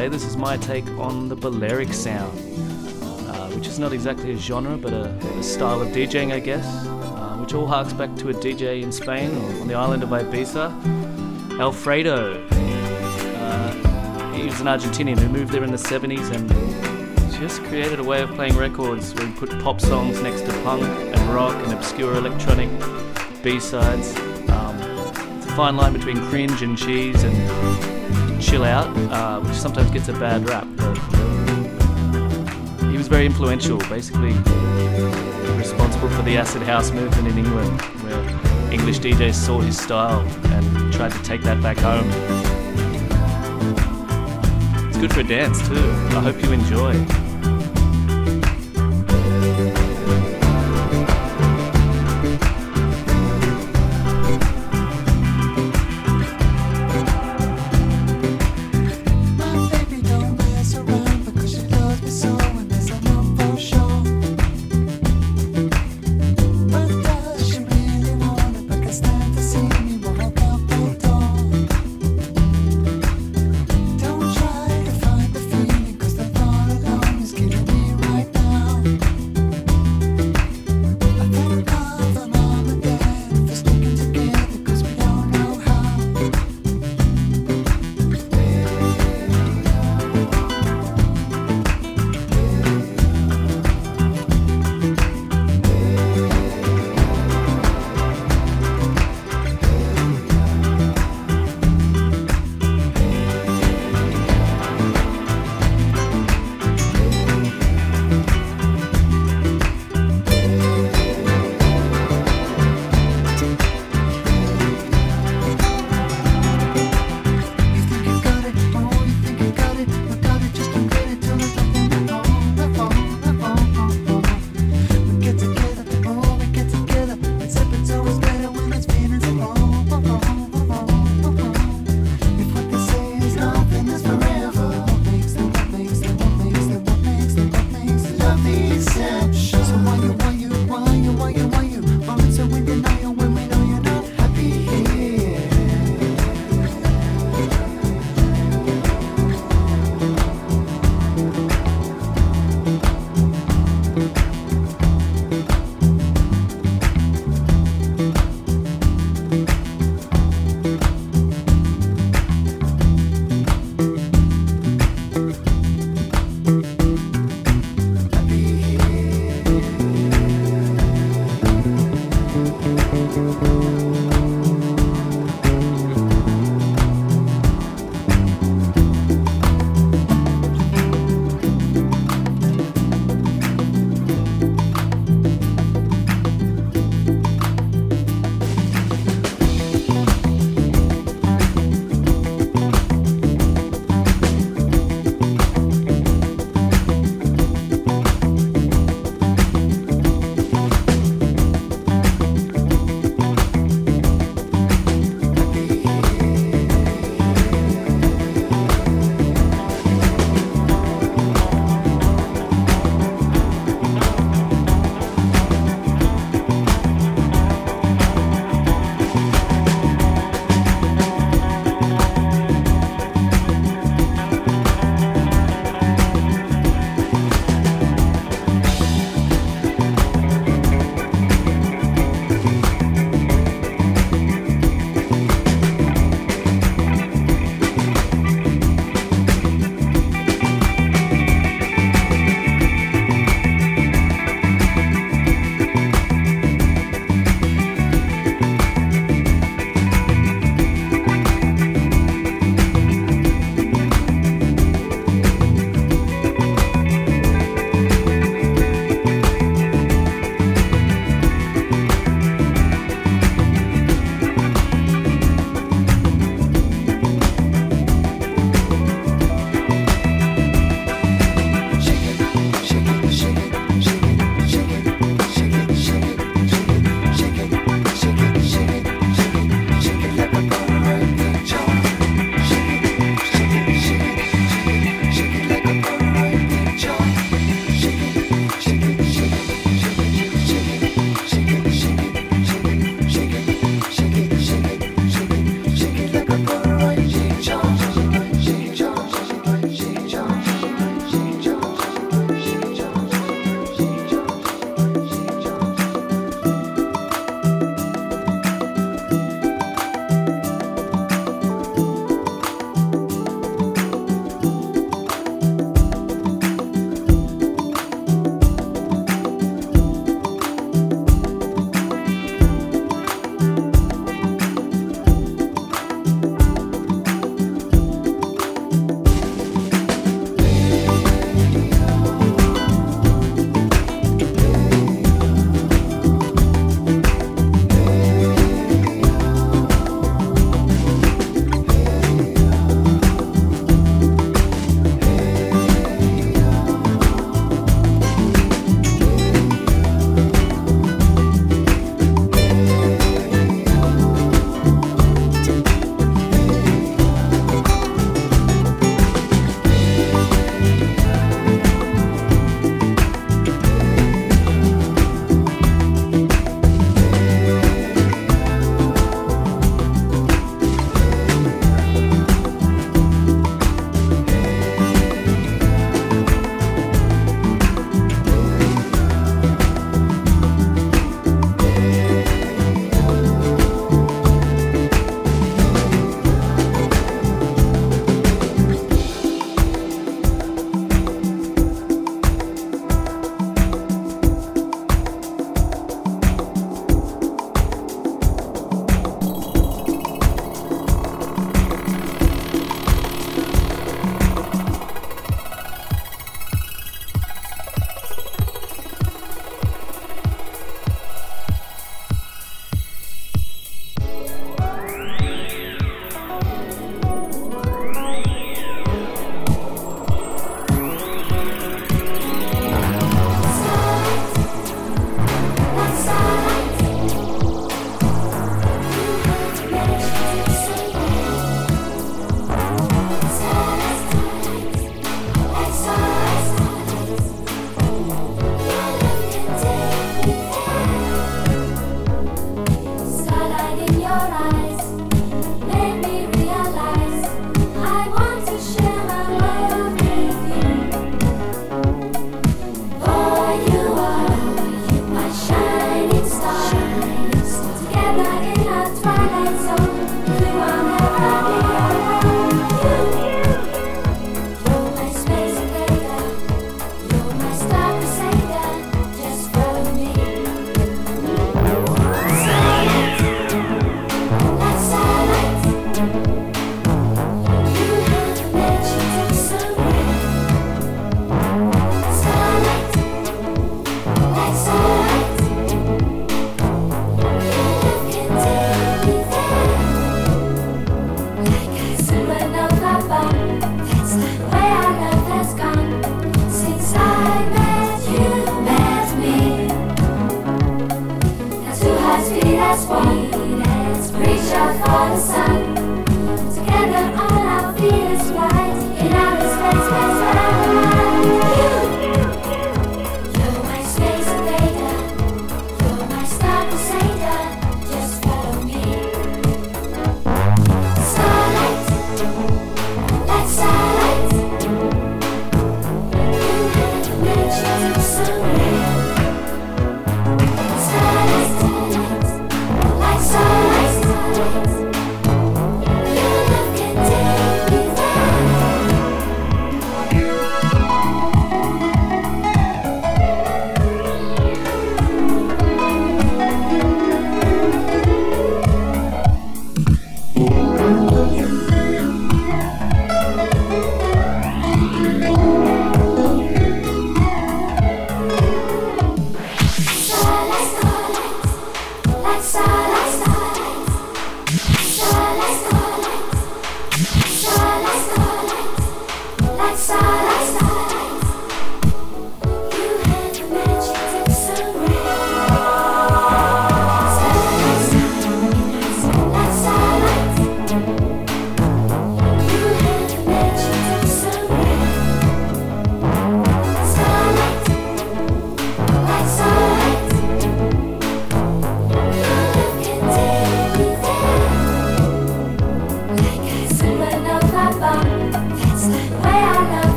today. This is my take on the Balearic sound, uh, which is not exactly a genre, but a, a style of DJing, I guess, uh, which all harks back to a DJ in Spain or on the island of Ibiza, Alfredo. Uh, he was an Argentinian who moved there in the 70s and just created a way of playing records where he put pop songs next to punk and rock and obscure electronic B-sides. Um, it's a fine line between cringe and cheese and chill out, uh, which sometimes gets a bad rap. But he was very influential, basically responsible for the acid house movement in England, where English DJs saw his style and tried to take that back home. It's good for a dance too. I hope you enjoy.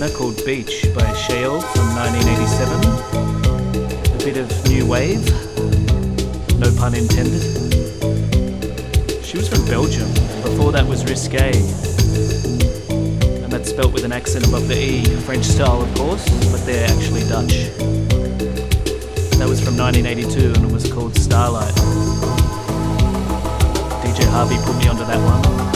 dinner called Beach by Shale from 1987. A bit of new wave, no pun intended. She was from Belgium. Before that was Risque. And that's spelt with an accent above the E. French style, of course, but they're actually Dutch. That was from 1982 and it was called Starlight. DJ Harvey put me onto that one.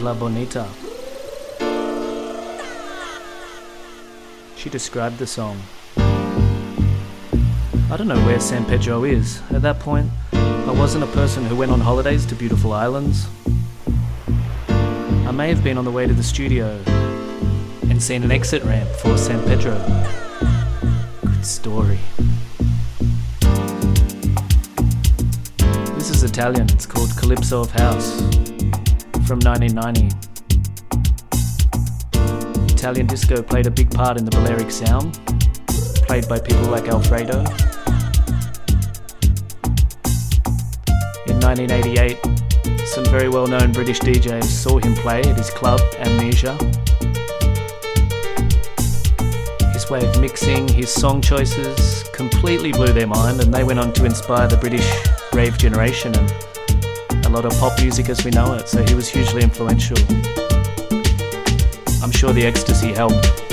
La Bonita. She described the song. I don't know where San Pedro is. At that point, I wasn't a person who went on holidays to beautiful islands. I may have been on the way to the studio and seen an exit ramp for San Pedro. Good story. This is Italian, it's called Calypso of House from 1990. Italian disco played a big part in the Balearic sound, played by people like Alfredo. In 1988, some very well known British DJs saw him play at his club, Amnesia. His way of mixing, his song choices completely blew their mind, and they went on to inspire the British rave generation and a lot of pop music as we know it, so he was hugely influential. I'm sure the ecstasy helped.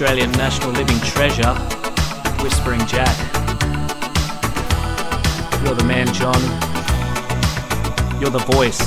Australian National Living Treasure, Whispering Jack. You're the man, John. You're the voice.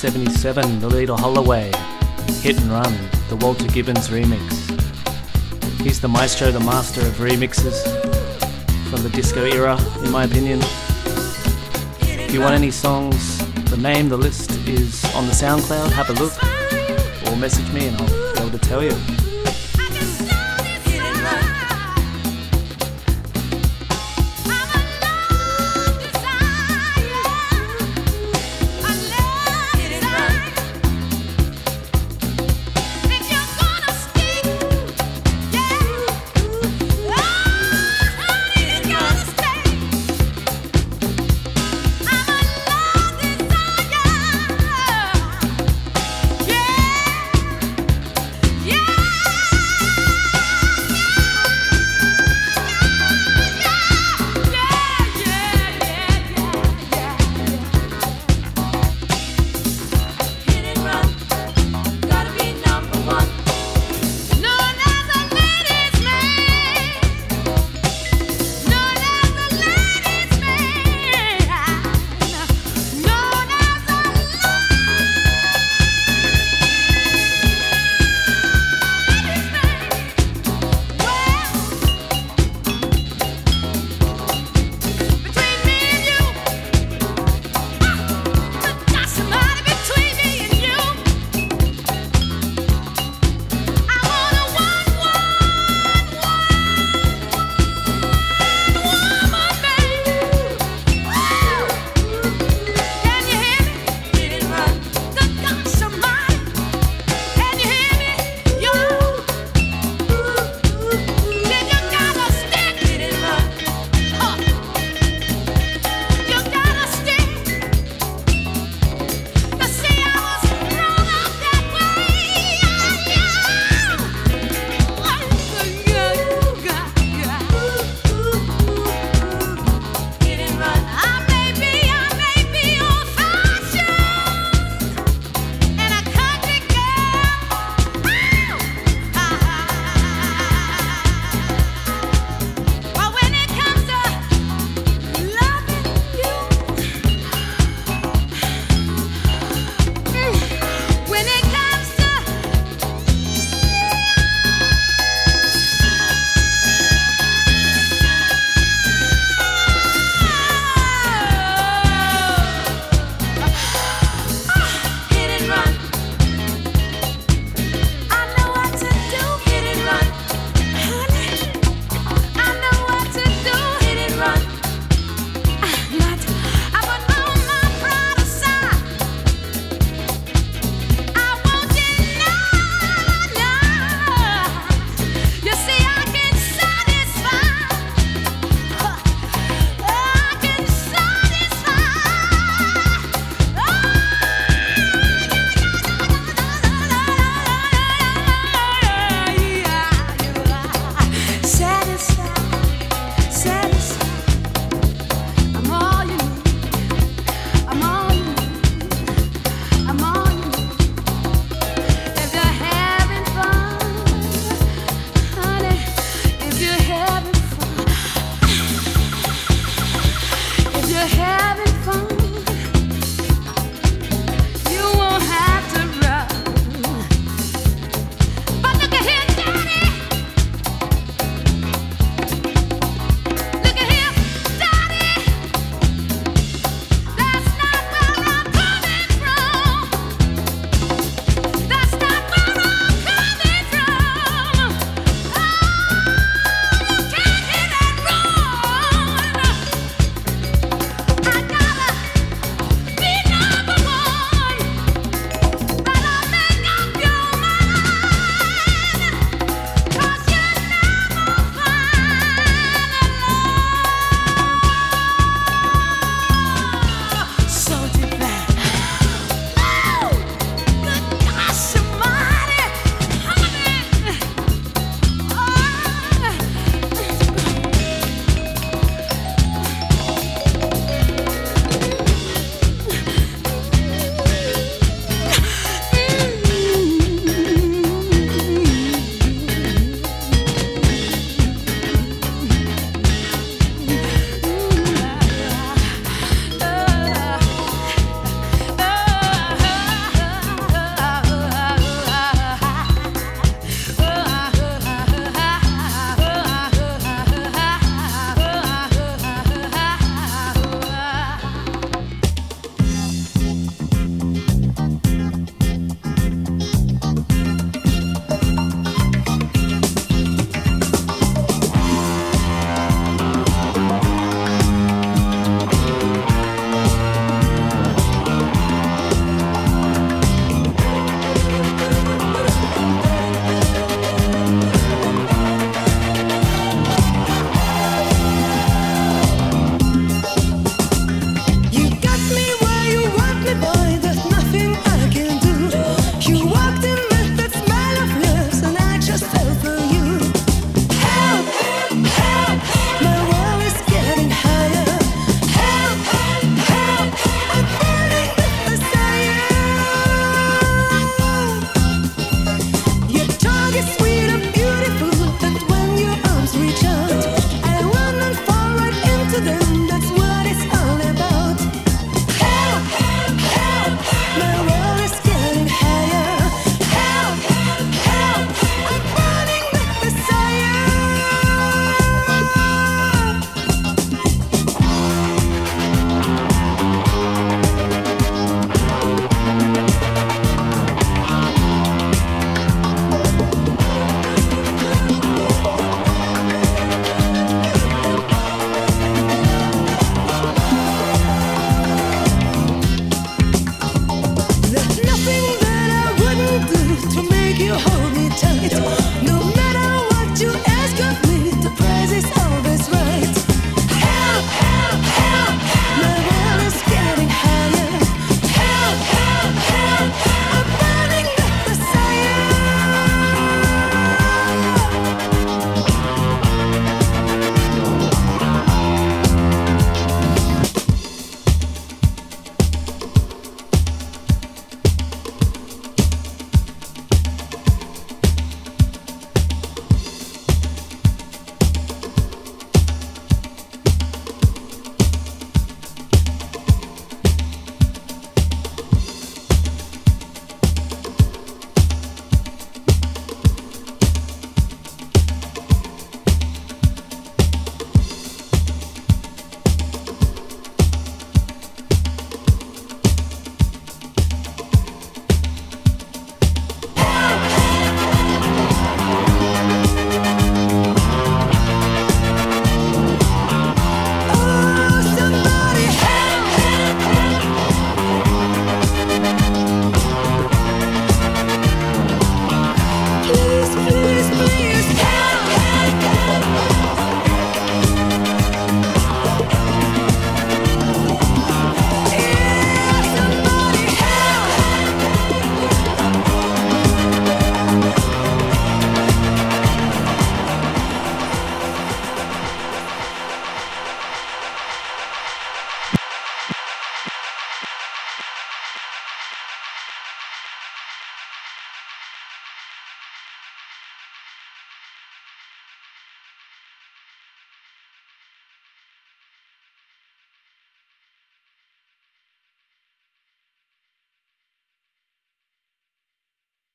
1977, the Loleatta Holloway, Hit and Run, the Walter Gibbons remix. He's the maestro, the master of remixes from the disco era, in my opinion. If you want any songs, the name, the list is on the SoundCloud, have a look, or message me and I'll be able to tell you.